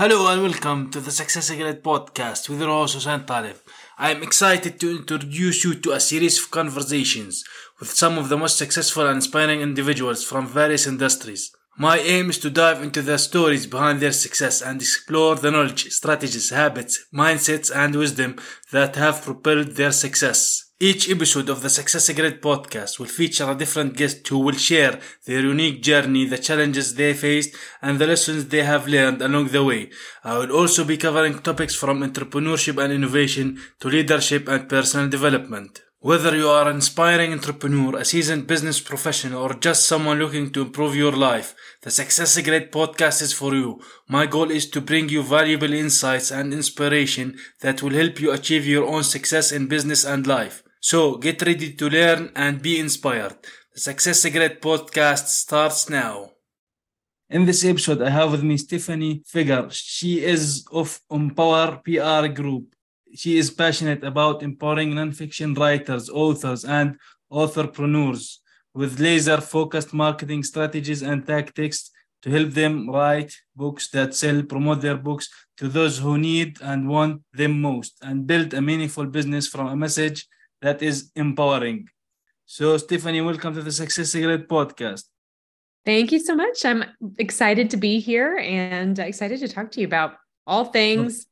Hello and welcome to the Success Ignite podcast with host Hussein Talib. I am excited to introduce you to a series of conversations with some of the most successful and inspiring individuals from various industries. My aim is to dive into the stories behind their success and explore the knowledge, strategies, habits, mindsets, and wisdom that have propelled their success. Each episode of the Success Grid podcast will feature a different guest who will share their unique journey, the challenges they faced, and the lessons they have learned along the way. I will also be covering topics from entrepreneurship and innovation to leadership and personal development. Whether you are an inspiring entrepreneur, a seasoned business professional, or just someone looking to improve your life, the Success Grid podcast is for you. My goal is to bring you valuable insights and inspiration that will help you achieve your own success in business and life. So get ready to learn and be inspired. The Success Grid podcast starts now. In this episode, I have with me Stephanie Feger. She is of Empower PR Group. She is passionate about empowering nonfiction writers, authors, and authorpreneurs with laser focused marketing strategies and tactics to help them write books that sell, promote their books to those who need and want them most, and build a meaningful business from a message that is empowering. So, Stephanie, welcome to the Success Grid podcast. Thank you so much. I'm excited to be here and excited to talk to you about all things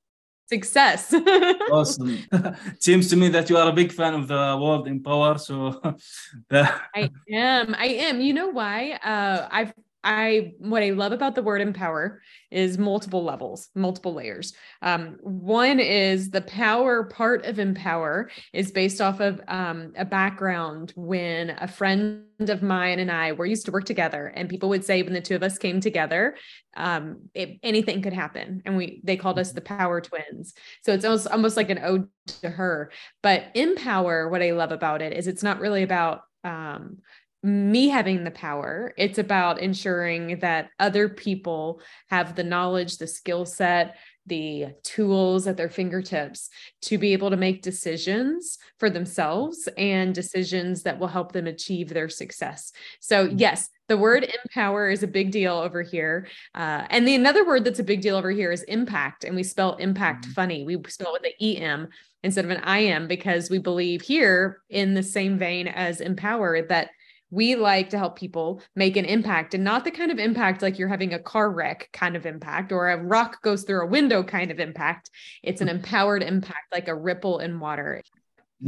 success. awesome. Seems to me that you are a big fan of the word empower. So I am. I am. You know why? Uh, I've I what I love about the word empower is multiple levels, multiple layers. Um, one is the power part of empower is based off of um, a background when a friend of mine and I were used to work together, and people would say when the two of us came together, um, it, anything could happen, and we they called us the power twins. So it's almost almost like an ode to her. But empower, what I love about it is it's not really about um, me having the power. It's about ensuring that other people have the knowledge, the skill set, the tools at their fingertips to be able to make decisions for themselves and decisions that will help them achieve their success. So, mm-hmm. yes, the word empower is a big deal over here. Uh, and the another word that's a big deal over here is impact. And we spell impact mm-hmm. funny. We spell it with an EM instead of an IM because we believe here, in the same vein as empower, that we like to help people make an impact and not the kind of impact like you're having a car wreck kind of impact or a rock goes through a window kind of impact. It's an empowered impact, like a ripple in water.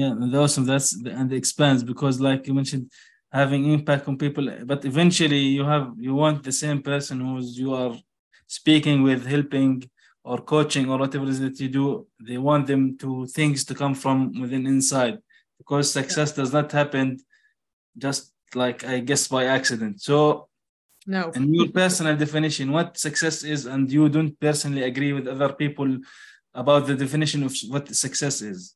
Yeah, and awesome. That's and it expands because, like you mentioned, having impact on people, but eventually you have you want the same person who's you are speaking with, helping or coaching or whatever it is that you do. They want them to things to come from within inside because success does not happen just like I guess by accident. So no. In your personal definition, what success is, and you don't personally agree with other people about the definition of what success is.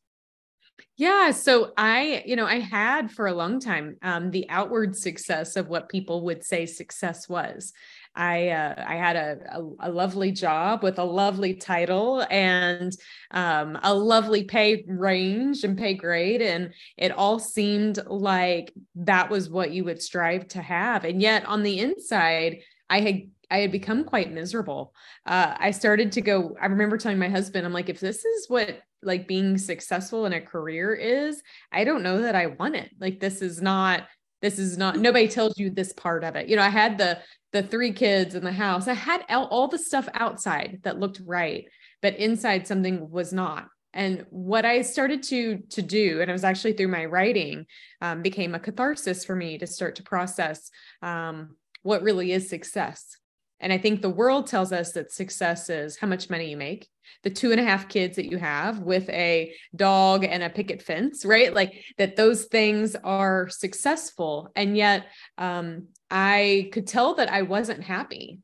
Yeah. So I, you know, I had for a long time um, the outward success of what people would say success was. I uh, I had a, a, a lovely job with a lovely title and um, a lovely pay range and pay grade, and it all seemed like that was what you would strive to have. And yet, on the inside, I had I had become quite miserable. Uh, I started to go. I remember telling my husband, "I'm like, if this is what like being successful in a career is, I don't know that I want it. Like, this is not." This is not nobody tells you this part of it you know i had the the three kids in the house. I had all the stuff outside that looked right, but inside something was not. And what I started to to do, and it was actually through my writing, um, became a catharsis for me to start to process um, what really is success. And I think the world tells us that success is how much money you make, the two and a half kids that you have with a dog and a picket fence, right? Like that those things are successful. And yet um, I could tell that I wasn't happy.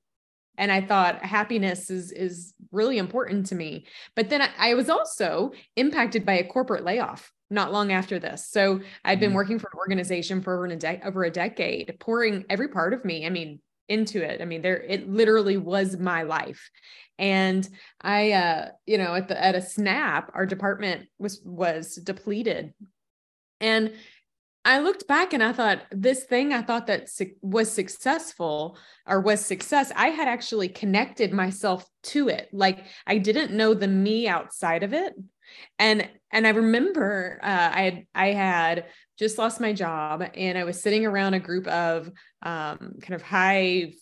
And I thought happiness is is really important to me. But then I, I was also impacted by a corporate layoff not long after this. So I'd been mm-hmm. working for an organization for over a, de- over a decade, pouring every part of me. I mean, into it. I mean, there it literally was my life. And I uh, you know, at the at a snap, our department was was depleted. And I looked back and I thought this thing I thought that su- was successful or was success, I had actually connected myself to it. Like I didn't know the me outside of it. And and I remember uh, I had I had just lost my job and I was sitting around a group of um, kind of high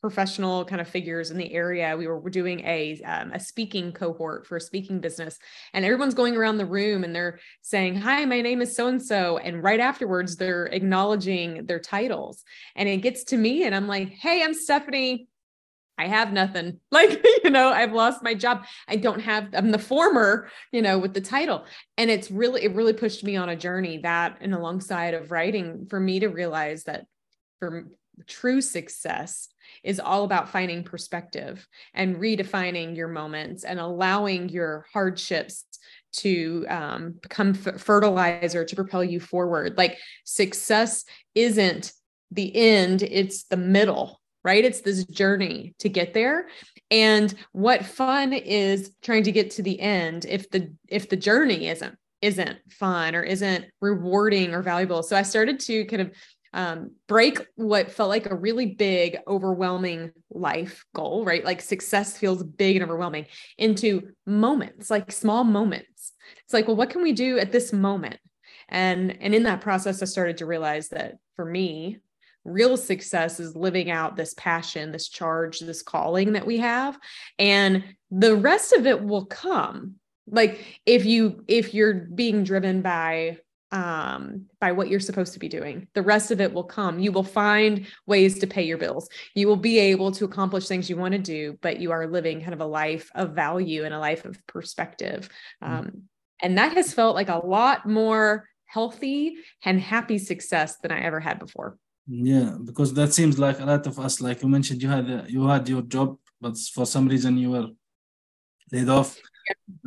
professional kind of figures in the area. We were, doing a um, a speaking cohort for a speaking business, and everyone's going around the room and they're saying, "Hi, my name is so and so," and right afterwards they're acknowledging their titles, and it gets to me, and I'm like, "Hey, I'm Stephanie." I have nothing. Like, you know, I've lost my job. I don't have, I'm the former, you know, with the title. And it's really, it really pushed me on a journey that and alongside of writing for me to realize that for true success is all about finding perspective and redefining your moments and allowing your hardships to um, become f- fertilizer to propel you forward. Like success isn't the end, it's the middle, right? It's this journey to get there. And what fun is trying to get to the end if the if the journey isn't isn't fun or isn't rewarding or valuable. So I started to kind of um, break what felt like a really big, overwhelming life goal, right? Like success feels big and overwhelming into moments, like small moments. It's like, well, what can we do at this moment? And and in that process, I started to realize that for me, real success is living out this passion, this charge, this calling that we have, and the rest of it will come. Like if you if you're being driven by um, by what you're supposed to be doing. The rest of it will come. You will find ways to pay your bills. You will be able to accomplish things you want to do, but you are living kind of a life of value and a life of perspective. Mm-hmm. Um, and that has felt like a lot more healthy and happy success than I ever had before. Yeah, because that seems like a lot of us, like you mentioned, you had you had your job, but for some reason you were laid off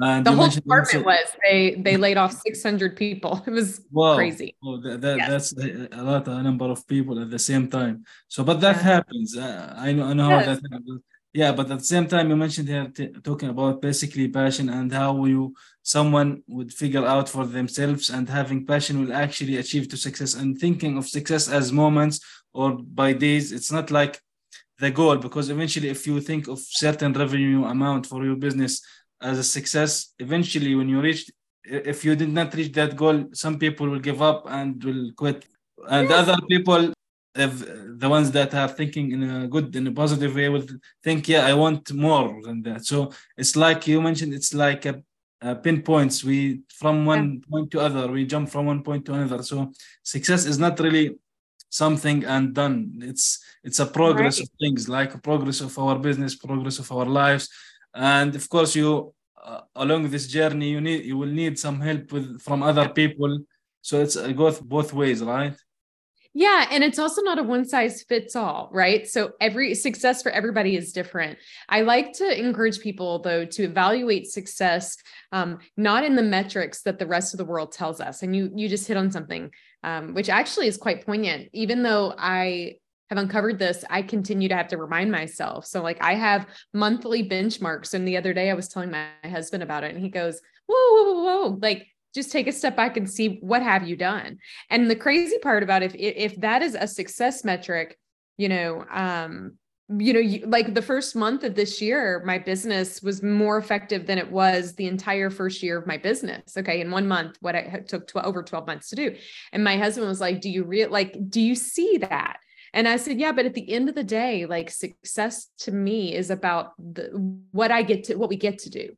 uh, the whole department was they they laid off 600 people. It was wow. crazy. Oh, that, that yes. that's a lot, a number of people at the same time. So, but that yeah. happens. Uh, I know, I know yes. how that happens. Yeah, but at the same time, you mentioned here talking about basically passion and how you someone would figure out for themselves and having passion will actually achieve to success and thinking of success as moments or by days. It's not like the goal because eventually, if you think of certain revenue amount for your business as a success eventually when you reach if you did not reach that goal some people will give up and will quit and yes. other people if the ones that are thinking in a good in a positive way will think yeah i want more than that. So it's like you mentioned it's like a, a pinpoints we from one yeah. point to other we jump from one point to another. So success is not really something and done it's it's a progress right. of things like a progress of our business progress of our lives. And of course you uh, along this journey you need you will need some help with from other people. So it's it goes both ways right yeah and it's also not a one size fits all right so every success for everybody is different i like to encourage people though to evaluate success um, not in the metrics that the rest of the world tells us and you you just hit on something um, which actually is quite poignant even though i have uncovered this, I continue to have to remind myself. So, like, I have monthly benchmarks. And the other day I was telling my husband about it, and he goes, Whoa, whoa, whoa, whoa. Like, just take a step back and see what have you done. And the crazy part about if if that is a success metric you know um you know you, like the first month of this year my business was more effective than it was the entire first year of my business. Okay in one month what it took 12, over 12 months to do. And my husband was like do you real like do you see that? And I said, yeah, but at the end of the day, like success to me is about the, what I get to, what we get to do.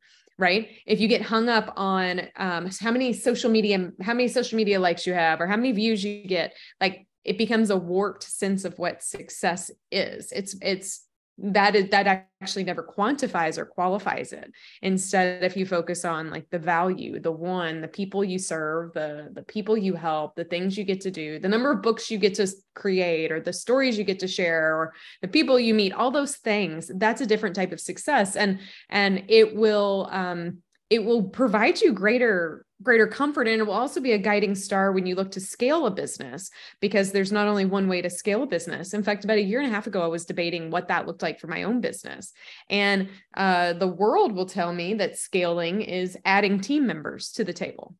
Right. If you get hung up on um, how many social media, how many social media likes you have, or how many views you get, like it becomes a warped sense of what success is. It's, it's, that is that actually never quantifies or qualifies it. Instead if you focus on like the value the one the people you serve the the people you help the things you get to do the number of books you get to create or the stories you get to share or the people you meet all those things that's a different type of success. And and it will um it will provide you greater greater comfort and it will also be a guiding star when you look to scale a business because there's not only one way to scale a business in fact about a year and a half ago i was debating what that looked like for my own business and uh, the world will tell me that scaling is adding team members to the table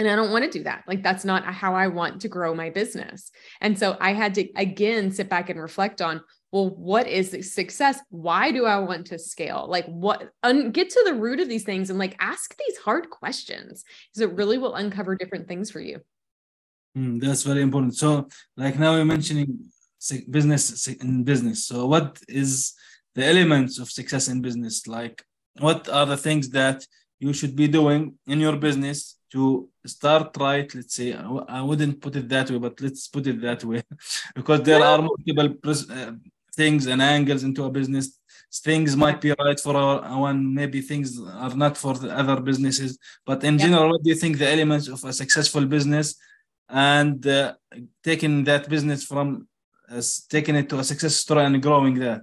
And I don't want to do that. Like, that's not how I want to grow my business. And so I had to, again, sit back and reflect on well, what is success? Why do I want to scale? Like, what, un, get to the root of these things and like ask these hard questions because it really will uncover different things for you. Mm, that's very important. So, like now you're mentioning business in business. So, what is the elements of success in business? Like, what are the things that you should be doing in your business to start right? Let's say I wouldn't put it that way, but let's put it that way, because there are multiple uh, things and angles into a business. Things might be right for our one, maybe things are not for the other businesses. But in general, what do you think the elements of a successful business and uh, taking that business from uh, taking it to a success story and growing that?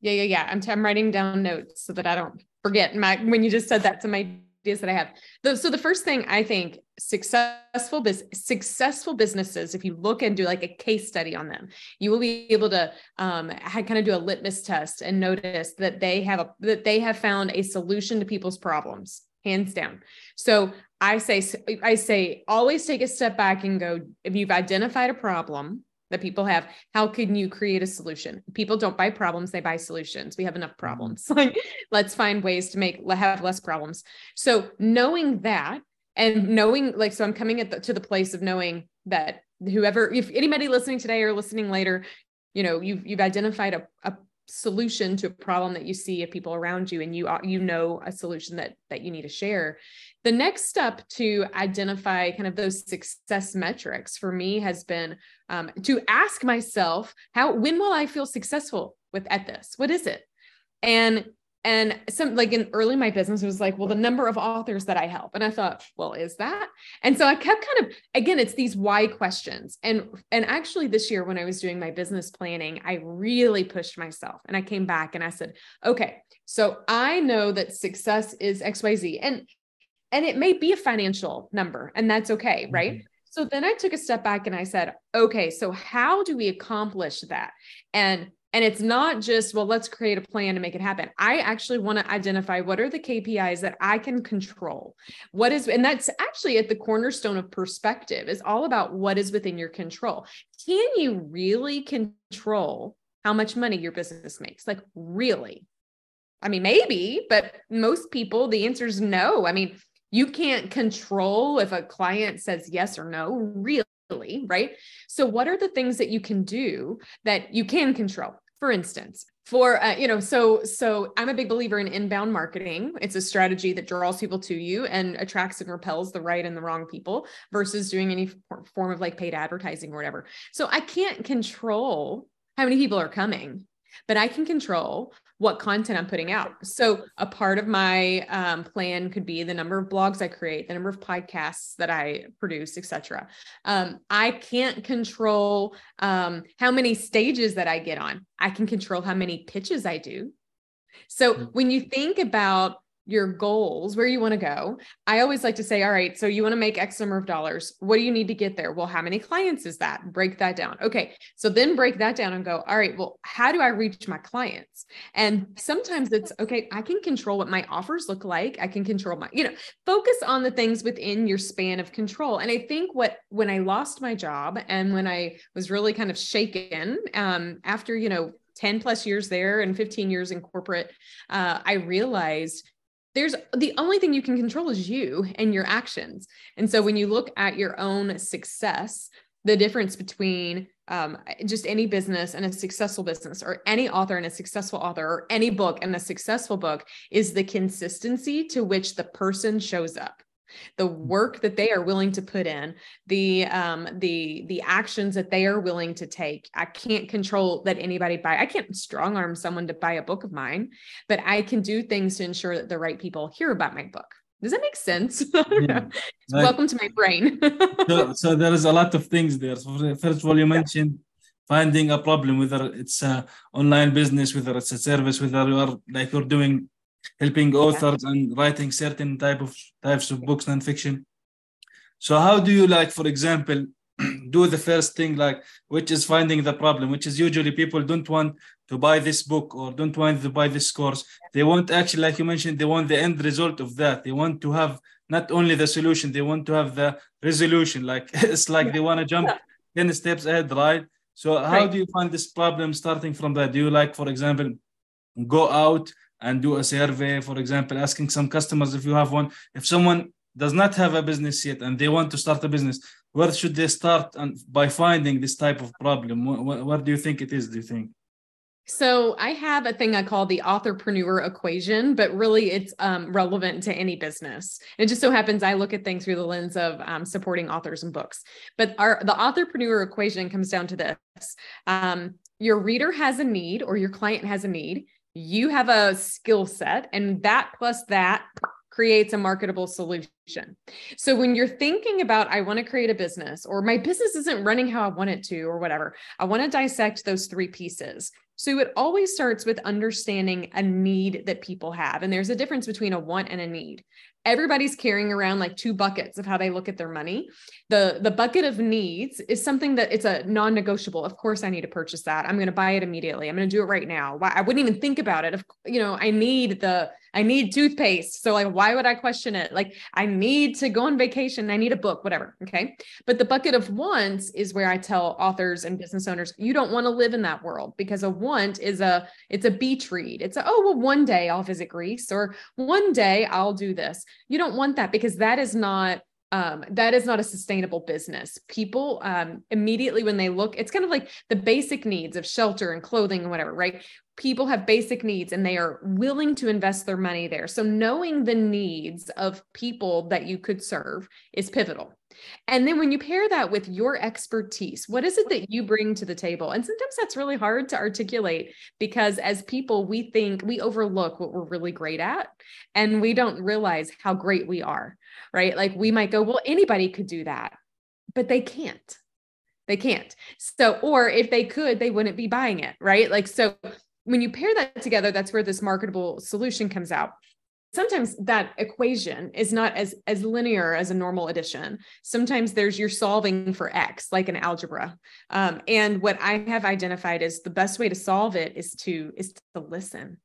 Yeah, yeah, yeah. I'm, t- I'm writing down notes so that I don't forget my when you just said that to my ideas that I have. So the first thing I think successful biz, successful businesses, if you look and do like a case study on them, you will be able to um, kind of do a litmus test and notice that they have a that they have found a solution to people's problems, hands down. So I say I say always take a step back and go. If you've identified a problem, that people have how can you create a solution? People don't buy problems they buy solutions. We have enough mm-hmm. problems. Like let's find ways to make have less problems. So knowing that and knowing like so i'm coming at the, to the place of knowing that whoever if anybody listening today or listening later you know you've you've identified a, a solution to a problem that you see of people around you and you you know a solution that that you need to share the next step to identify kind of those success metrics for me has been um, to ask myself how when will i feel successful with at this? What is it? And and some like in early my business was like well the number of authors that i help. And i thought well is that? And so i kept kind of again it's these why questions. And and actually this year when i was doing my business planning i really pushed myself and i came back and i said okay so i know that success is xyz and and it may be a financial number and that's okay right mm-hmm. so then i took a step back and i said okay so how do we accomplish that and and it's not just, well, let's create a plan to make it happen. I actually want to identify what are the KPIs that I can control. What is, and that's actually at the cornerstone of perspective, is all about what is within your control. Can you really control how much money your business makes? Like, really? I mean, maybe, but most people, the answer is no. I mean, you can't control if a client says yes or no, really right? So, what are the things that you can do that you can control? for instance for uh, you know so so i'm a big believer in inbound marketing it's a strategy that draws people to you and attracts and repels the right and the wrong people versus doing any form of like paid advertising or whatever so i can't control how many people are coming but i can control what content I'm putting out. So a part of my um, plan could be the number of blogs I create, the number of podcasts that I produce, etc. Um, I can't control um, how many stages that I get on. I can control how many pitches I do. So mm-hmm. when you think about your goals, where you want to go. I always like to say, all right, so you want to make X number of dollars. What do you need to get there? Well, how many clients is that? Break that down. Okay. So then break that down and go, all right, well, how do I reach my clients? And sometimes it's okay, I can control what my offers look like. I can control my, you know, focus on the things within your span of control. And I think what, when I lost my job and when I was really kind of shaken um, after, you know, 10 plus years there and 15 years in corporate, uh, I realized there's the only thing you can control is you and your actions. And so when you look at your own success, the difference between um, just any business and a successful business, or any author and a successful author, or any book and a successful book is the consistency to which the person shows up the work that they are willing to put in the um the the actions that they are willing to take. I can't control that anybody buy i can't strong arm someone to buy a book of mine but i can do things to ensure that the right people hear about my book. Does that make sense? Yeah. like, welcome to my brain. So, so there is a lot of things there. So first of all you mentioned yeah finding a problem whether it's a online business whether it's a service whether you are like you're doing helping authors yeah. and writing certain type of types of books non-fiction so how do you like for example do the first thing like which is finding the problem which is usually people don't want to buy this book or don't want to buy this course. They want actually, like you mentioned, they want the end result of that. They want to have not only the solution, they want to have the resolution. Like it's like they want to jump 10 steps ahead, right? So how right. do you find this problem starting from that? Do you like, for example, go out and do a survey, for example, asking some customers if you have one. If someone does not have a business yet and they want to start a business, where should they start and by finding this type of problem? Where do you think it is? Do you think? So I have a thing I call the authorpreneur equation, but really it's um, relevant to any business. It just so happens I look at things through the lens of um, supporting authors and books. But our the authorpreneur equation comes down to this: um, your reader has a need, or your client has a need. You have a skill set, and that plus that creates a marketable solution. So when you're thinking about, I want to create a business, or my business isn't running how I want it to, or whatever, I want to dissect those three pieces. So it always starts with understanding a need that people have. And there's a difference between a want and a need. Everybody's carrying around like two buckets of how they look at their money. The the bucket of needs is something that it's a non-negotiable. Of course I need to purchase that. I'm going to buy it immediately. I'm going to do it right now. Why I wouldn't even think about it. If you know, I need the I need toothpaste. So like why would I question it? Like I need to go on vacation. I need a book, whatever, okay? But the bucket of wants is where I tell authors and business owners, you don't want to live in that world because a want is a it's a beach read. It's a oh well one day I'll visit Greece or one day I'll do this. You don't want that because that is not um, that is not a sustainable business. People um, immediately, when they look, it's kind of like the basic needs of shelter and clothing and whatever, right? People have basic needs and they are willing to invest their money there. So, knowing the needs of people that you could serve is pivotal. And then when you pair that with your expertise, what is it that you bring to the table? And sometimes that's really hard to articulate because as people, we think we overlook what we're really great at and we don't realize how great we are, right? Like we might go, well, anybody could do that, but they can't. They can't. So, or if they could, they wouldn't be buying it, right? Like, so when you pair that together, that's where this marketable solution comes out sometimes that equation is not as as linear as a normal addition sometimes there's you're solving for x like an algebra um, and what i have identified is the best way to solve it is to is to listen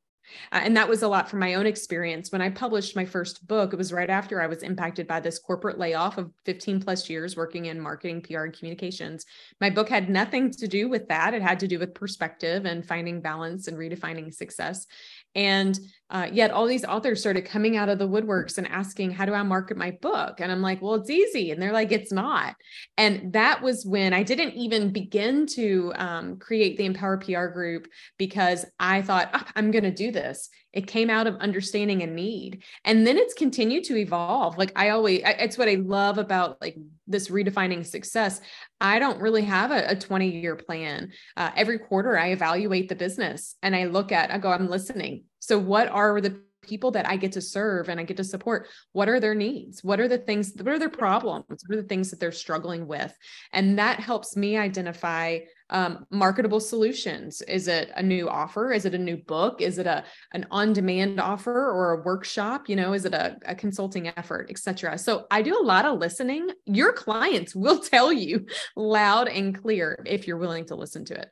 uh, and that was a lot from my own experience. When I published my first book, it was right after I was impacted by this corporate layoff of 15 plus years working in marketing, PR, and communications. My book had nothing to do with that. It had to do with perspective and finding balance and redefining success. And uh, yet all these authors started coming out of the woodworks and asking, How do I market my book? And I'm like, Well, it's easy. And they're like, It's not. And that was when I didn't even begin to um, create the Empower PR group because I thought, oh, I'm going to do this. It came out of understanding a need. And then it's continued to evolve. Like I always, it's what I love about like this redefining success. I don't really have a, a 20 year plan. Uh, every quarter, I evaluate the business and I look at, I go, I'm listening. So, what are the people that I get to serve and I get to support, what are their needs? What are the things, what are their problems? What are the things that they're struggling with? And that helps me identify um, marketable solutions. Is it a new offer? Is it a new book? Is it a an on-demand offer or a workshop? You know, is it a, a consulting effort, etc. So I do a lot of listening. Your clients will tell you loud and clear if you're willing to listen to it.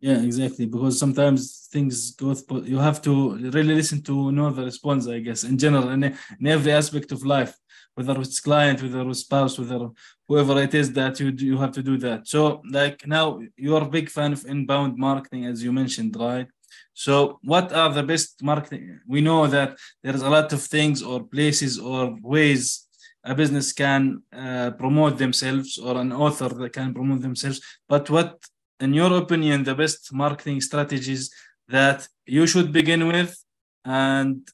Yeah, exactly. Because sometimes things go, you have to really listen to know the response, I guess, in general, in, in every aspect of life, whether it's client, whether it's spouse, whether whoever it is that you you have to do that. So, like now, you're a big fan of inbound marketing, as you mentioned, right? So, what are the best marketing? We know that there's a lot of things or places or ways a business can uh, promote themselves or an author that can promote themselves. But what in your opinion, the best marketing strategies that you should begin with and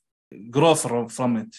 grow from, from it?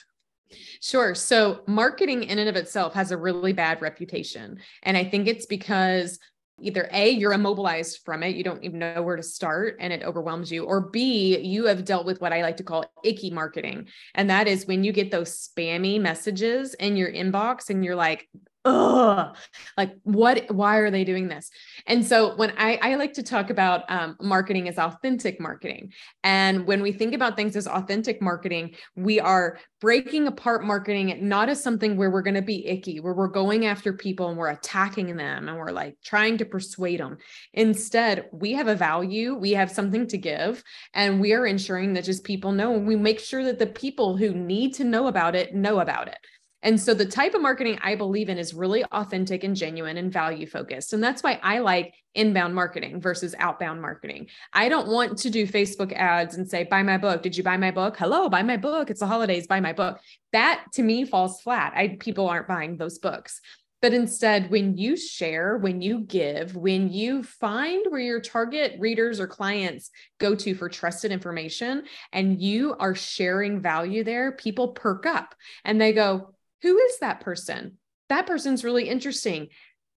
Sure. So, marketing in and of itself has a really bad reputation. And I think it's because either A, you're immobilized from it, you don't even know where to start and it overwhelms you, or B, you have dealt with what I like to call icky marketing. And that is when you get those spammy messages in your inbox and you're like, ugh, like what, why are they doing this? And so when I, I like to talk about um, marketing as authentic marketing. And when we think about things as authentic marketing, we are breaking apart marketing not as something where we're going to be icky, where we're going after people and we're attacking them and we're like trying to persuade them. Instead, we have a value, we have something to give, and we are ensuring that just people know. And we make sure that the people who need to know about it know about it. And so the type of marketing I believe in is really authentic and genuine and value focused. And that's why I like inbound marketing versus outbound marketing. I don't want to do Facebook ads and say, buy my book. Did you buy my book? Hello, buy my book. It's the holidays, buy my book. That to me falls flat. I people aren't buying those books. But instead, when you share, when you give, when you find where your target readers or clients go to for trusted information and you are sharing value there, people perk up and they go, who is that person? That person's really interesting.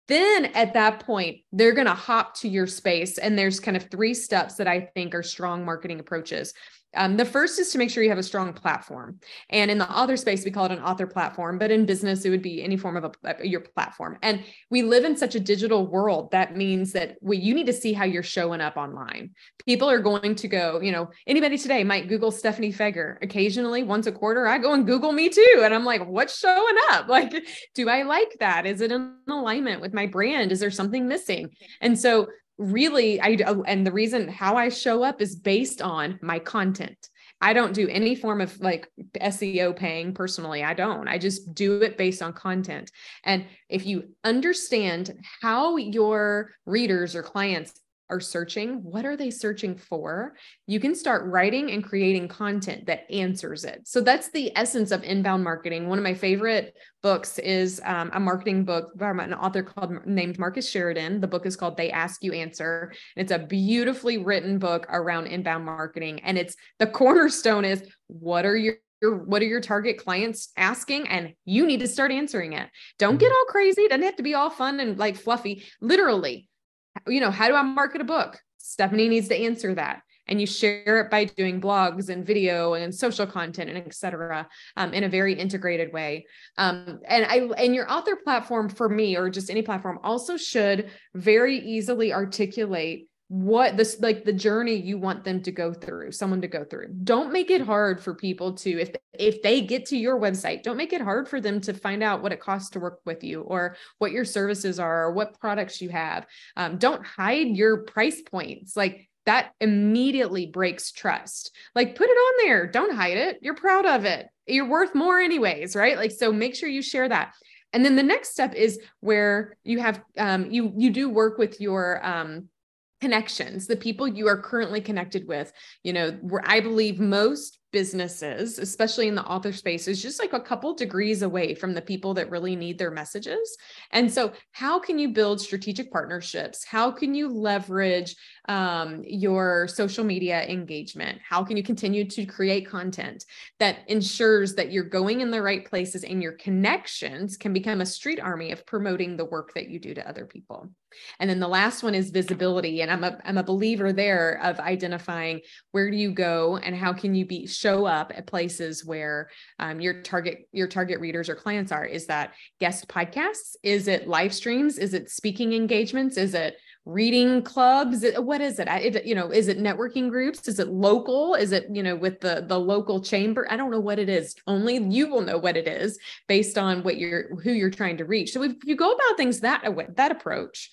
Then at that point, they're going to hop to your space. And there's kind of three steps that I think are strong marketing approaches. Um, the first is to make sure you have a strong platform. And in the author space, we call it an author platform, but in business, it would be any form of a, your platform. And we live in such a digital world that means that we, you need to see how you're showing up online. People are going to go, you know, anybody today might Google Stephanie Feger. Occasionally, once a quarter, I go and Google me too. And I'm like, what's showing up? Like, do I like that? Is it in alignment with my brand? Is there something missing? And so really i uh, and the reason how i show up is based on my content. I don't do any form of like seo paying personally. I don't. I just do it based on content. And if you understand how your readers or clients are searching, what are they searching for? You can start writing and creating content that answers it. So that's the essence of inbound marketing. One of my favorite books is um, a marketing book by an author called named Marcus Sheridan. The book is called They Ask You Answer. It's a beautifully written book around inbound marketing, and it's the cornerstone is what are your your what are your target clients asking and you need to start answering it don't get mm-hmm. all crazy it doesn't have to be all fun and like fluffy literally you know, how do I market a book? Stephanie needs to answer that. And you share it by doing blogs and video and social content and etc. Um, in a very integrated way. Um, and I and your author platform for me, or just any platform, also should very easily articulate what this like the journey you want them to go through someone to go through. Don't make it hard for people to if if they get to your website don't make it hard for them to find out what it costs to work with you or what your services are or what products you have. Um, don't hide your price points. Like that immediately breaks trust. Like put it on there. Don't hide it. You're proud of it. You're worth more anyways right? Like so make sure you share that. And then the next step is where you have um, you you do work with your um, connections the people you are currently connected with you know where i believe most businesses, especially in the author space, is just like a couple degrees away from the people that really need their messages. And so, how can you build strategic partnerships? How can you leverage um, your social media engagement? How can you continue to create content that ensures that you're going in the right places and your connections can become a street army of promoting the work that you do to other people? And then the last one is visibility. And I'm a, I'm a believer there of identifying where do you go and how can you be show up at places where um, your target your target readers or clients are. Is that guest podcasts? Is it live streams? Is it speaking engagements? Is it reading clubs? What is it? it you know is it networking groups? Is it local? Is it you know with the the local chamber? I don't know what it is. Only you will know what it is based on what you're who you're trying to reach. So if you go about things that way that approach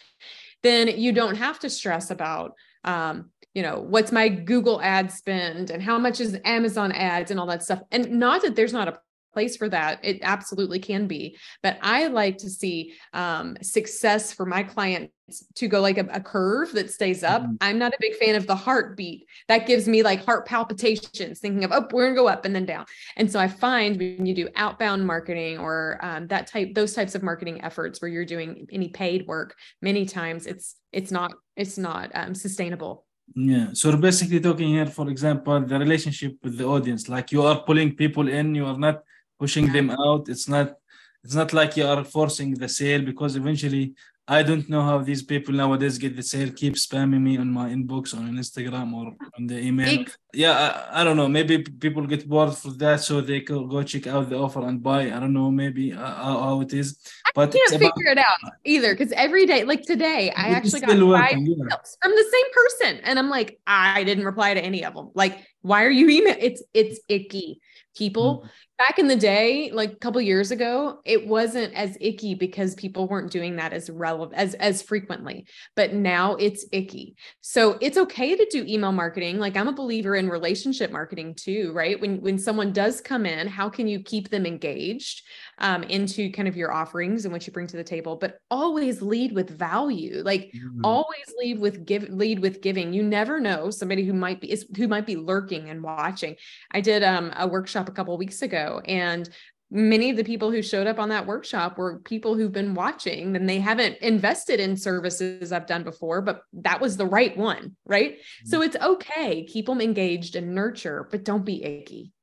then you don't have to stress about um, you know, what's my Google ad spend and how much is Amazon ads and all that stuff. And not that there's not a place for that. It absolutely can be. But I like to see um, success for my clients to go like a, a curve that stays up. Mm-hmm. I'm not a big fan of the heartbeat. That gives me like heart palpitations, thinking of, oh, we're gonna go up and then down. And so I find when you do outbound marketing or um, that type, those types of marketing efforts where you're doing any paid work, many times it's it's not it's not um, sustainable yeah. So we're basically talking here, for example, the relationship with the audience. Like you are pulling people in, you are not pushing them out. It's not it's not like you are forcing the sale because eventually I don't know how these people nowadays get the sale. Keep spamming me on my inbox on Instagram or on the email. Yeah, I, I don't know. Maybe people get bored for that, so they could go check out the offer and buy. I don't know. Maybe uh, how, how it is. But I can't figure about, it out either because every day, like today, I actually got five yeah. from the same person, and I'm like, I didn't reply to any of them. Like, why are you email? It's it's icky. People mm-hmm back in the day like a couple years ago it wasn't as icky because people weren't doing that as relevant as as frequently but now it's icky. So it's okay to do email marketing like i'm a believer in relationship marketing too right? When when someone does come in how can you keep them engaged um, into kind of your offerings and what you bring to the table but always lead with value like mm-hmm. always lead with give lead with giving. You never know somebody who might be is who might be lurking and watching. I did um, a workshop a couple weeks ago and many of the people who showed up on that workshop were people who've been watching and they haven't invested in services I've done before, but that was the right one, right? Mm-hmm. So it's okay. Keep them engaged and nurture, but don't be icky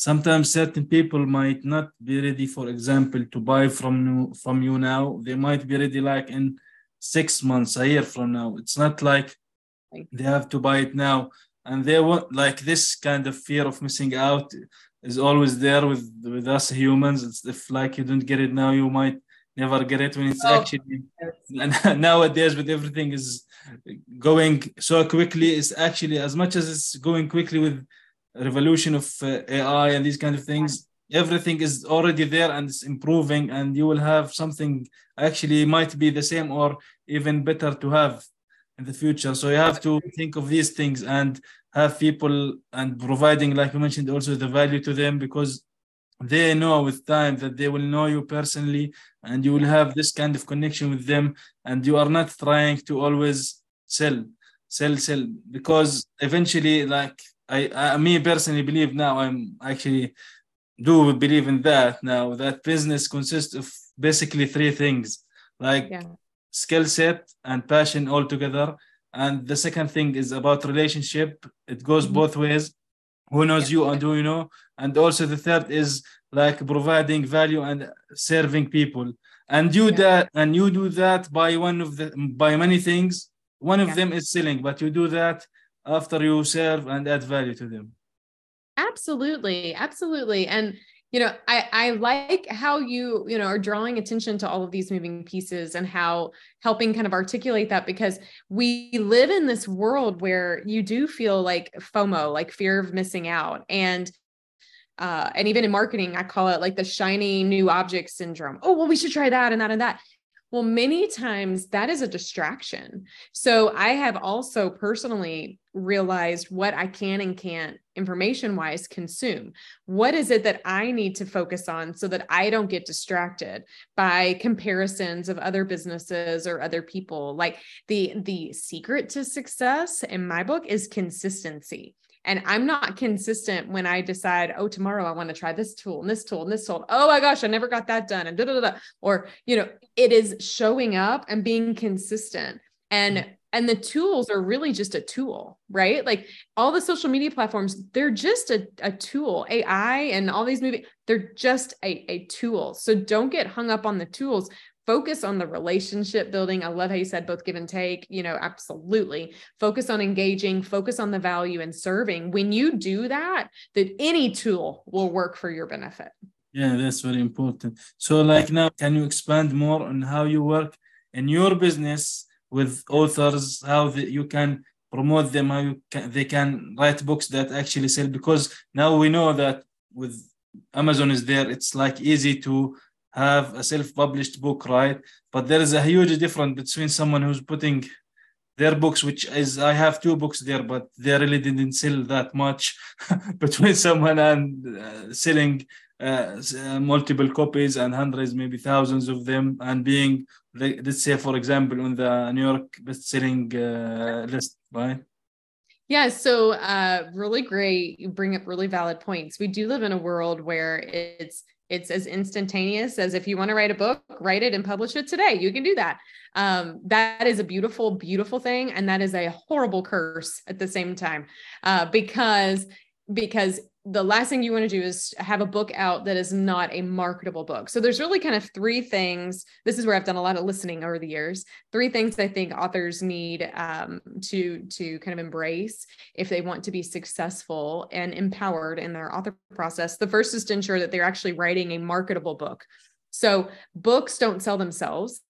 sometimes certain people might not be ready for example to buy from you from you now they might be ready like in six months a year from now it's not like they have to buy it now and they want like this kind of fear of missing out is always there with with us humans it's if like you don't get it now you might never get it when it's oh, actually yes. nowadays with everything is going so quickly it's actually as much as it's going quickly with revolution of uh, AI and these kind of things, everything is already there and it's improving, and you will have something actually might be the same or even better to have in the future. So you have to think of these things and have people and providing, like you mentioned, also the value to them because they know with time that they will know you personally and you will have this kind of connection with them and you are not trying to always sell sell sell because eventually like I, I me personally believe now I'm actually do believe in that now that business consists of basically three things like yeah. skill set and passion all together and the second thing is about relationship it goes mm-hmm. both ways. Who knows yeah. you and who you know? And also the third is like providing value and serving people. And you yeah. that and you do that by one of the by many things. One of them is selling but you do that after you serve and add value to them. Absolutely. Absolutely. And you know i i like how you you know are drawing attention to all of these moving pieces and how helping kind of articulate that because we live in this world where you do feel like fomo like fear of missing out and uh, and even in marketing, I call it like the shiny new object syndrome. Oh, well, we should try that and that and that. Well, many times that is a distraction. So I have also personally realized what I can and can't information wise consume. What is it that I need to focus on so that I don't get distracted by comparisons of other businesses or other people? Like the the secret to success in my book is consistency. And I'm not consistent when I decide, oh, tomorrow I want to try this tool and this tool and this tool. Oh my gosh, I never got that done. And da da da. Or, you know, it is showing up and being consistent. And mm. And the tools are really just a tool, right? Like all the social media platforms, they're just a, a tool. AI and all these movies, they're just a, a tool. So don't get hung up on the tools focus on the relationship building. I love how you said both give and take, you know, absolutely. Focus on engaging, focus on the value and serving. When you do that, that any tool will work for your benefit. Yeah, that's very important. So like now, can you expand more on how you work in your business with authors, how the, you can promote them, how you can, they can write books that actually sell? Because now we know that with Amazon is there, it's like easy to have a self-published book, right? But there is a huge difference between someone who's putting their books, which is I have two books there, but they really didn't sell that much between someone and uh, selling uh, uh, multiple copies and hundreds, maybe thousands of them, and being let's say, for example, on the New York best-selling uh, list, right? Yeah, so uh, really great. You bring up really valid points. We do live in a world where it's it's as instantaneous as if you want to write a book, write it and publish it today. You can do that. Um, that is a beautiful, beautiful thing, and that is a horrible curse at the same time, uh, because because the last thing you want to do is have a book out that is not a marketable book. So there's really kind of three things. This is where I've done a lot of listening over the years. Three things I think authors need um, to to kind of embrace if they want to be successful and empowered in their author process. The first is to ensure that they're actually writing a marketable book. So books don't sell themselves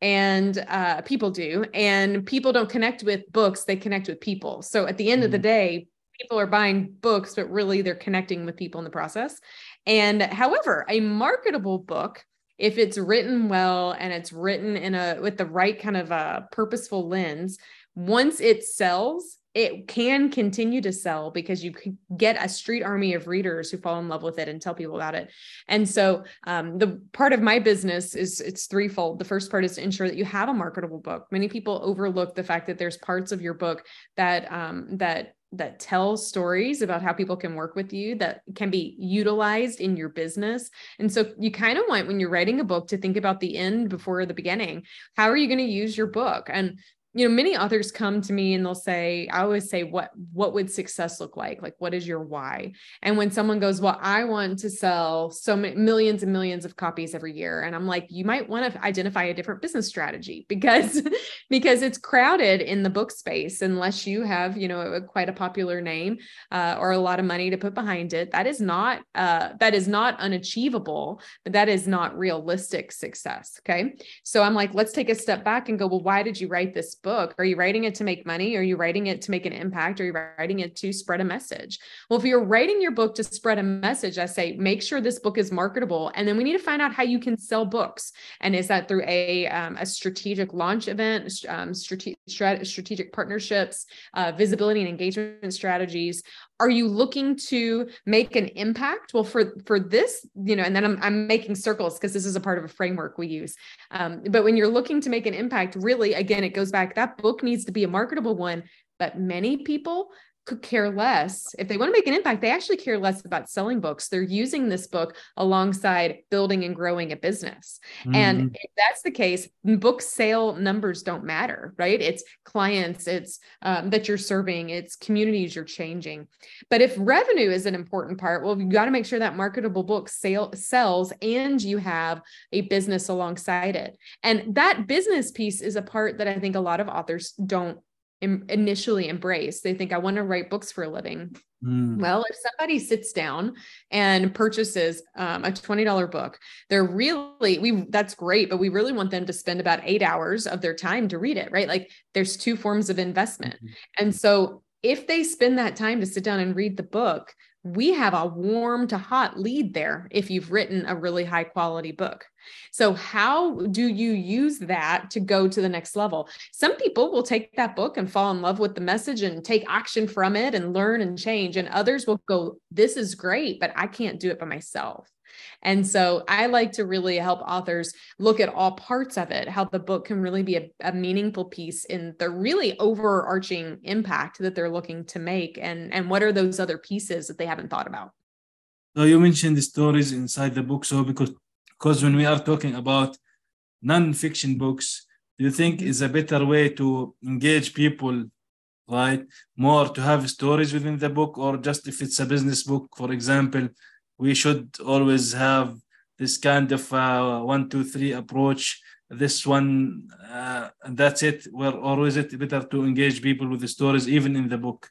and uh, people do and people don't connect with books they connect with people so at the end mm-hmm. of the mm-hmm. day people are buying books, but really they're connecting with people in the process. And however, a marketable book, if it's written well and it's written in a with the right kind of a purposeful lens, once it sells, it can continue to sell because you can get a street army of readers who fall in love with it and tell people about it. And so um, the part of my business is it's threefold. The first part is to ensure that you have a marketable book. Many people overlook the fact that there's parts of your book that um, that that tell stories about how people can work with you that can be utilized in your business. And so you kind of want when you're writing a book to think about the end before the beginning. How are you going to use your book? And you know many authors come to me and they'll say i always say what what would success look like? Like what is your why? And when someone goes well i want to sell so many millions and millions of copies every year and i'm like you might want to identify a different business strategy because because it's crowded in the book space unless you have you know a, quite a popular name uh, or a lot of money to put behind it. That is not uh, that is not unachievable but that is not realistic success okay? So i'm like let's take a step back and go well why did you write this book? Are you writing it to make money? Are you writing it to make an impact? Are you writing it to spread a message? Well, if you're writing your book to spread a message, I say make sure this book is marketable. And then we need to find out how you can sell books. And is that through a, um, a strategic launch event, um, strategic, strategic partnerships, uh, visibility and engagement strategies? Are you looking to make an impact? Well for for this you know and then i'm, I'm making circles because this is a part of a framework we use. Um, but when you're looking to make an impact really again it goes back that book needs to be a marketable one but many people could care less if they want to make an impact they actually care less about selling books. They're using this book alongside building and growing a business. Mm-hmm. and if that's the case book sale numbers don't matter right? It's clients it's um, that you're serving it's communities you're changing. But if revenue is an important part well you got to make sure that marketable book sale sells and you have a business alongside it. And that business piece is a part that i think a lot of authors don't initially embrace. They think, I want to write books for a living. Mm. Well, if somebody sits down and purchases um, a $20 book, they're really, we, that's great, but we really want them to spend about eight hours of their time to read it, right? Like there's two forms of investment. Mm-hmm. And so if they spend that time to sit down and read the book, we have a warm to hot lead there if you've written a really high quality book. So, how do you use that to go to the next level? Some people will take that book and fall in love with the message and take action from it and learn and change. And others will go, This is great, but I can't do it by myself. And so I like to really help authors look at all parts of it, how the book can really be a, a meaningful piece in the really overarching impact that they're looking to make. And, and what are those other pieces that they haven't thought about? So you mentioned the stories inside the book. So because because when we are talking about non-fiction books, do you think is a better way to engage people, right? More to have stories within the book, or just if it's a business book, for example, we should always have this kind of uh, one, two, three approach. This one, uh, that's it. Where or is it better to engage people with the stories, even in the book?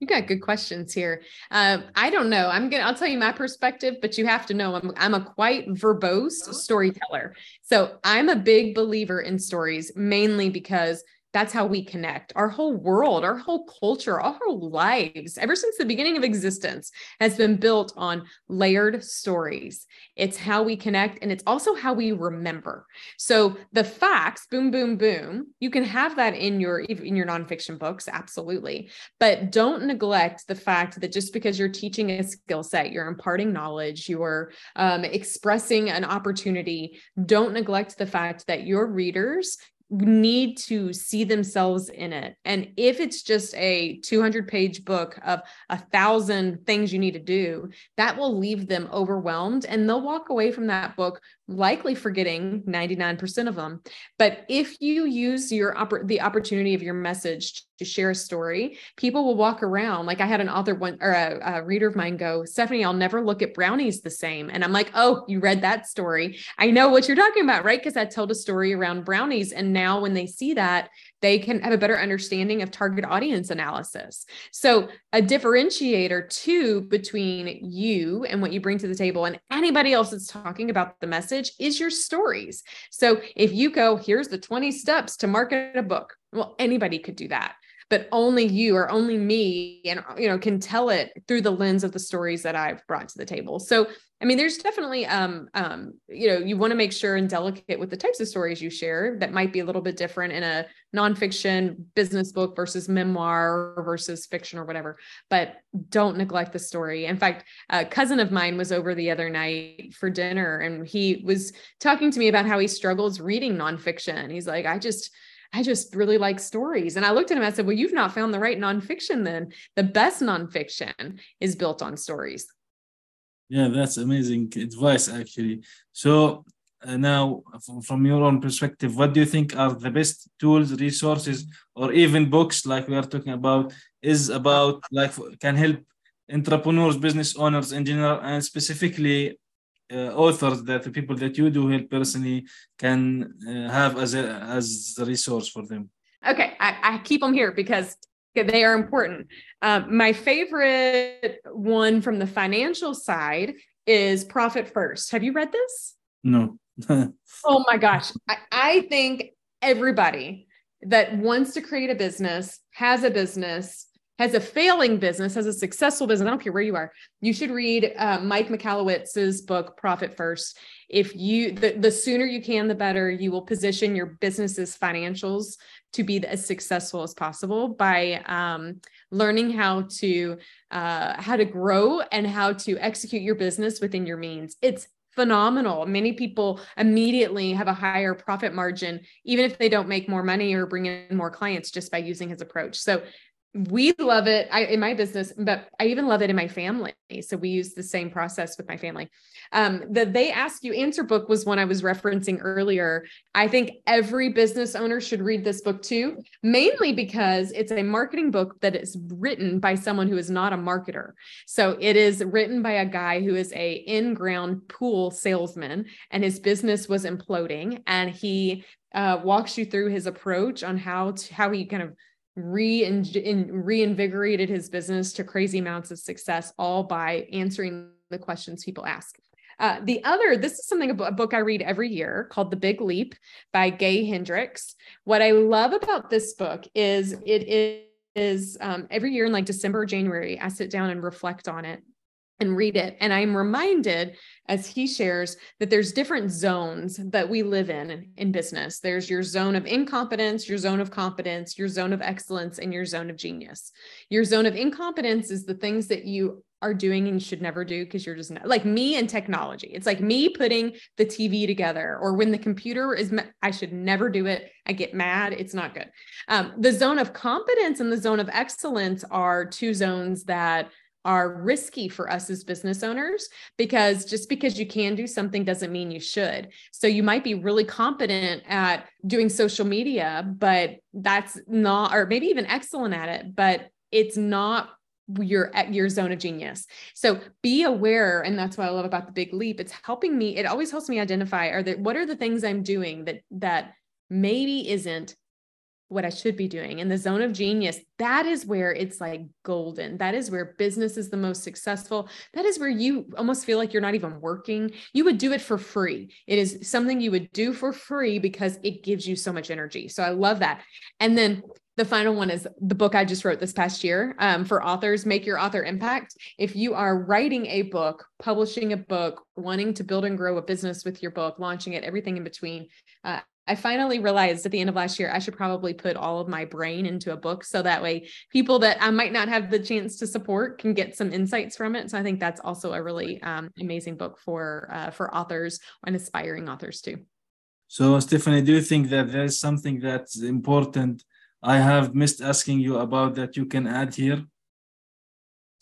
You got good questions here. Uh, I don't know. I'm gonna. I'll tell you my perspective, but you have to know I'm. I'm a quite verbose storyteller. So I'm a big believer in stories, mainly because that's how we connect. Our whole world, our whole culture, our whole lives, ever since the beginning of existence, has been built on layered stories. It's how we connect and it's also how we remember. So the facts, boom, boom, boom, you can have that in your in your nonfiction books, absolutely. But don't neglect the fact that just because you're teaching a skill set, you're imparting knowledge, you're um, expressing an opportunity, don't neglect the fact that your readers need to see themselves in it. And if it's just a 200 page book of a thousand things you need to do, that will leave them overwhelmed and they'll walk away from that book likely forgetting 99% of them. But if you use your oppor- the opportunity of your message to share a story, people will walk around. Like I had an author one or a, a, reader of mine go, Stephanie, I'll never look at brownies the same. And I'm like, oh, you read that story. I know what you're talking about, right? Because I told a story around brownies. And now when they see that, they can have a better understanding of target audience analysis. So a differentiator too between you and what you bring to the table and anybody else that's talking about the message is your stories. So if you go, here's the 20 steps to market a book. Well, anybody could do that but only you or only me and you know can tell it through the lens of the stories that I've brought to the table. So I mean there's definitely um um you know you want to make sure and delicate with the types of stories you share that might be a little bit different in a nonfiction business book versus memoir versus fiction or whatever but don't neglect the story in fact a cousin of mine was over the other night for dinner and he was talking to me about how he struggles reading nonfiction he's like i just I just really like stories. And I looked at him, I said, Well, you've not found the right nonfiction then. The best nonfiction is built on stories. Yeah, that's amazing advice, actually. So, uh, now, from your own perspective, what do you think are the best tools, resources, or even books like we are talking about is about like can help entrepreneurs, business owners in general, and specifically uh, authors that the people that you do help personally can uh, have as a as a resource for them okay i, I keep them here because they are important. Um, my favorite one from the financial side is profit first. Have you read this? No. Oh my gosh. I, I think everybody that wants to create a business has a business has a failing business, has a successful business, I don't care where you are, you should read uh, Mike Michalowicz's book, Profit First. If you, the, the sooner you can, the better. You will position your business's financials to be as successful as possible by um, learning how to uh, how to grow and how to execute your business within your means. It's phenomenal. Many people immediately have a higher profit margin, even if they don't make more money or bring in more clients just by using his approach. So we love it I, in my business, but I even love it in my family. So we use the same process with my family. Um, the They Ask You Answer book was one I was referencing earlier. I think every business owner should read this book too, mainly because it's a marketing book that is written by someone who is not a marketer. So it is written by a guy who is a in-ground pool salesman, and his business was imploding, and he uh, walks you through his approach on how to how he kind of reinvigorated his business to crazy amounts of success all by answering the questions people ask. Uh, the other, this is something a book I read every year called The Big Leap by Gay Hendricks. What I love about this book is it is um, every year in like December or January, I sit down and reflect on it and read it. And I'm reminded, as he shares, that there's different zones that we live in in business. There's your zone of incompetence, your zone of competence, your zone of excellence, and your zone of genius. Your zone of incompetence is the things that you are doing and should never do because you're just not, like me and technology. It's like me putting the TV together or when the computer is, I should never do it. I get mad. It's not good. Um, the zone of competence and the zone of excellence are two zones that are risky for us as business owners because just because you can do something doesn't mean you should. So you might be really competent at doing social media, but that's not, or maybe even excellent at it, but it's not your at your zone of genius. So be aware and that's what I love about the big leap. It's helping me it always helps me identify are that what are the things I'm doing that that maybe isn't what I should be doing. In the zone of genius, that is where it's like golden. That is where business is the most successful. That is where you almost feel like you're not even working. You would do it for free. It is something you would do for free because it gives you so much energy. So I love that. And then the final one is the book I just wrote this past year um, for authors Make Your Author emPact. If you are writing a book, publishing a book, wanting to build and grow a business with your book, launching it, everything in between, uh, I finally realized at the end of last year, I should probably put all of my brain into a book so that way people that I might not have the chance to support can get some insights from it. So I think that's also a really um, amazing book for uh, for authors and aspiring authors too. So Stephanie, do you think that there's something that's important I have missed asking you about that you can add here?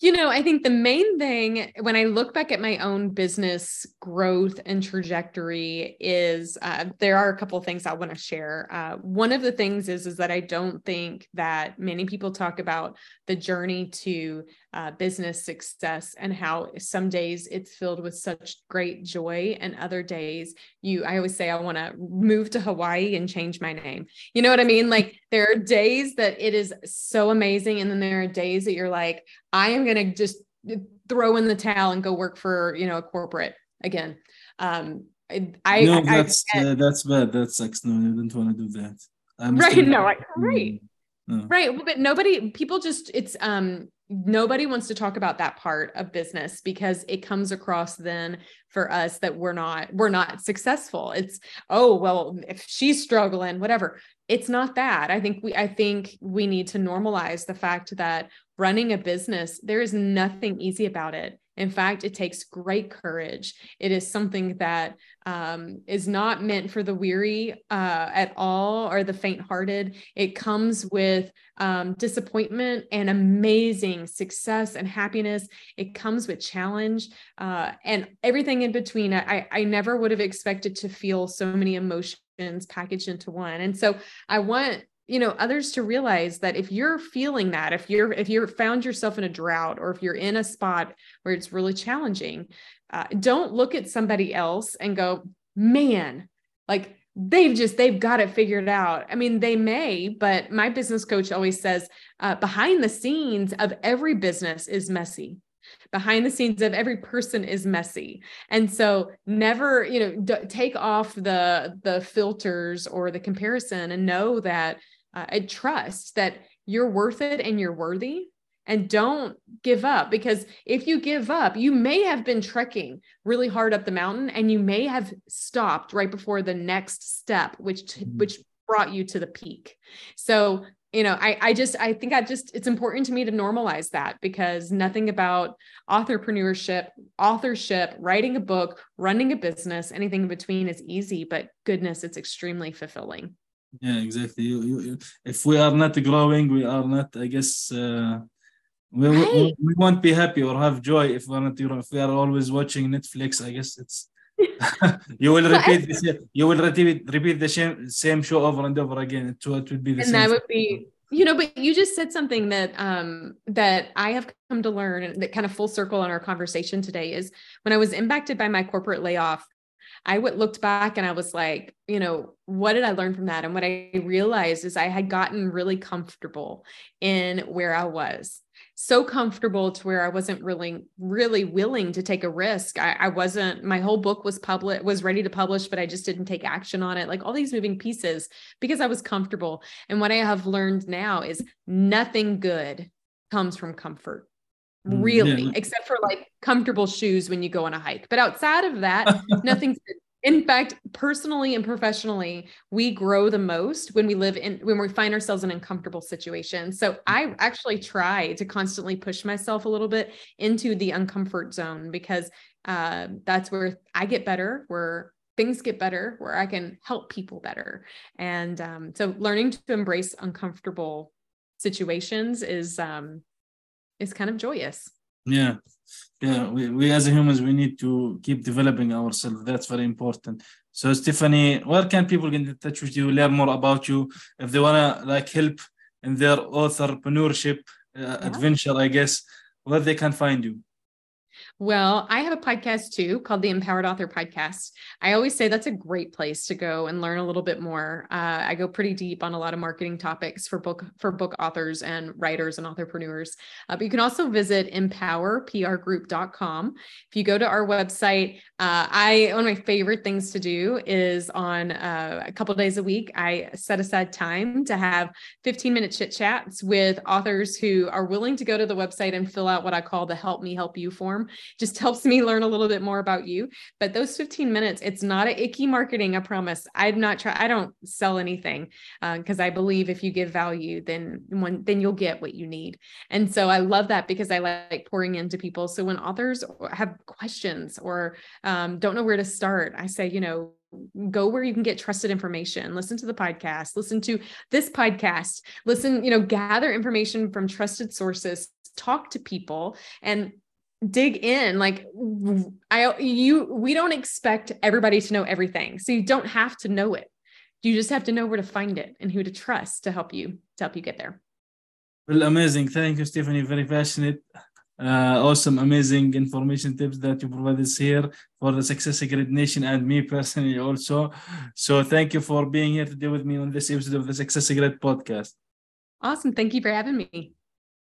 You know, I think the main thing when I look back at my own business growth and trajectory is uh, there are a couple things I want to share. Uh, one of the things is is that I don't think that many people talk about the journey to uh, business success and how some days it's filled with such great joy and other days you i always say i want to move to hawaii and change my name. You know what i mean? Like there are days that it is so amazing and then there are days that you're like i am going to just throw in the towel and go work for you know a corporate again. Um i no that's I, uh, that's bad. That sucks no i don't want to do that. I'm right no I, right. mm. Right. But nobody, people just, it's, um, nobody wants to talk about that part of business because it comes across then for us that we're not we're not successful. It's oh well if she's struggling whatever. It's not that. I think we i think we need to normalize the fact that running a business there is nothing easy about it in fact, it takes great courage. It is something that um, is not meant for the weary uh, at all or the faint hearted. It comes with um, disappointment and amazing success and happiness. It comes with challenge uh, and everything in between. I, I never would have expected to feel so many emotions packaged into one. And so I want you know others to realize that if you're feeling that if you're if you're found yourself in a drought or if you're in a spot where it's really challenging uh, don't look at somebody else and go man like they've just they've got it figured out. I mean they may but my business coach always says uh, behind the scenes of every business is messy. Behind the scenes of every person is messy. And so never you know d- take off the the filters or the comparison and know that uh, and trust that you're worth it and you're worthy. And don't give up because if you give up you may have been trekking really hard up the mountain and you may have stopped right before the next step which mm-hmm. which brought you to the peak. So you know i i just i think i just it's important to me to normalize that because nothing about entrepreneurship authorship writing a book running a business anything in between is easy but goodness it's extremely fulfilling yeah exactly. You, you, if we are not growing we are not i guess uh, we, right. we, we won't be happy or have joy if we're not if we are always watching netflix i guess it's you will repeat the same, you will repeat repeat the same same show over and over again. It, it would be the and same that would be you know but you just said something that um that i have come to learn that kind of full circle on our conversation today is when i was impacted by my corporate layoff I looked back and I was like, you know, what did I learn from that? And what I realized is I had gotten really comfortable in where I was. So comfortable to where I wasn't really, really willing to take a risk. I, I wasn't, my whole book was public, was ready to publish, but I just didn't take action on it. Like all these moving pieces because I was comfortable. And what I have learned now is nothing good comes from comfort really, yeah. except for like comfortable shoes when you go on a hike. But outside of that, nothing's in fact, personally and professionally, we grow the most when we live in when we find ourselves in uncomfortable situations. So I actually try to constantly push myself a little bit into the uncomfort zone because uh, that's where I get better, where things get better, where I can help people better. And um, so learning to embrace uncomfortable situations is um, is kind of joyous. Yeah. Yeah. We, we as humans, we need to keep developing ourselves. That's very important. So Stephanie, where can people get in touch with you, learn more about you if they wanna like help in their entrepreneurship uh, yeah. adventure, I guess, where they can find you? Well, I have a podcast too called the Empowered Author Podcast. I always say that's a great place to go and learn a little bit more. Uh, I go pretty deep on a lot of marketing topics for book for book authors and writers and entrepreneurs. Uh, but you can also visit empowerprgroup.com. If you go to our website, uh, I one of my favorite things to do is on uh, a couple days a week. I set aside time to have 15 minute chit chats with authors who are willing to go to the website and fill out what I call the "Help Me Help You" form just helps me learn a little bit more about you. But those 15 minutes, it's not a icky marketing, I promise. I'm not try I don't sell anything because uh, I believe if you give value, then when then you'll get what you need. And so I love that because I like pouring into people. So when authors have questions or um, don't know where to start, I say, you know, go where you can get trusted information listen to the podcast listen to this podcast listen you know gather information from trusted sources talk to people and dig in like i you we don't expect everybody to know everything so you don't have to know it. You just have to know where to find it and who to trust to help you to help you get there. Well amazing. Thank you stephanie. Very passionate. Uh, awesome amazing information tips that you provided here for the Success Grid nation and me personally also. So thank you for being here today with me on this episode of the Success Grid podcast. Awesome. Thank you for having me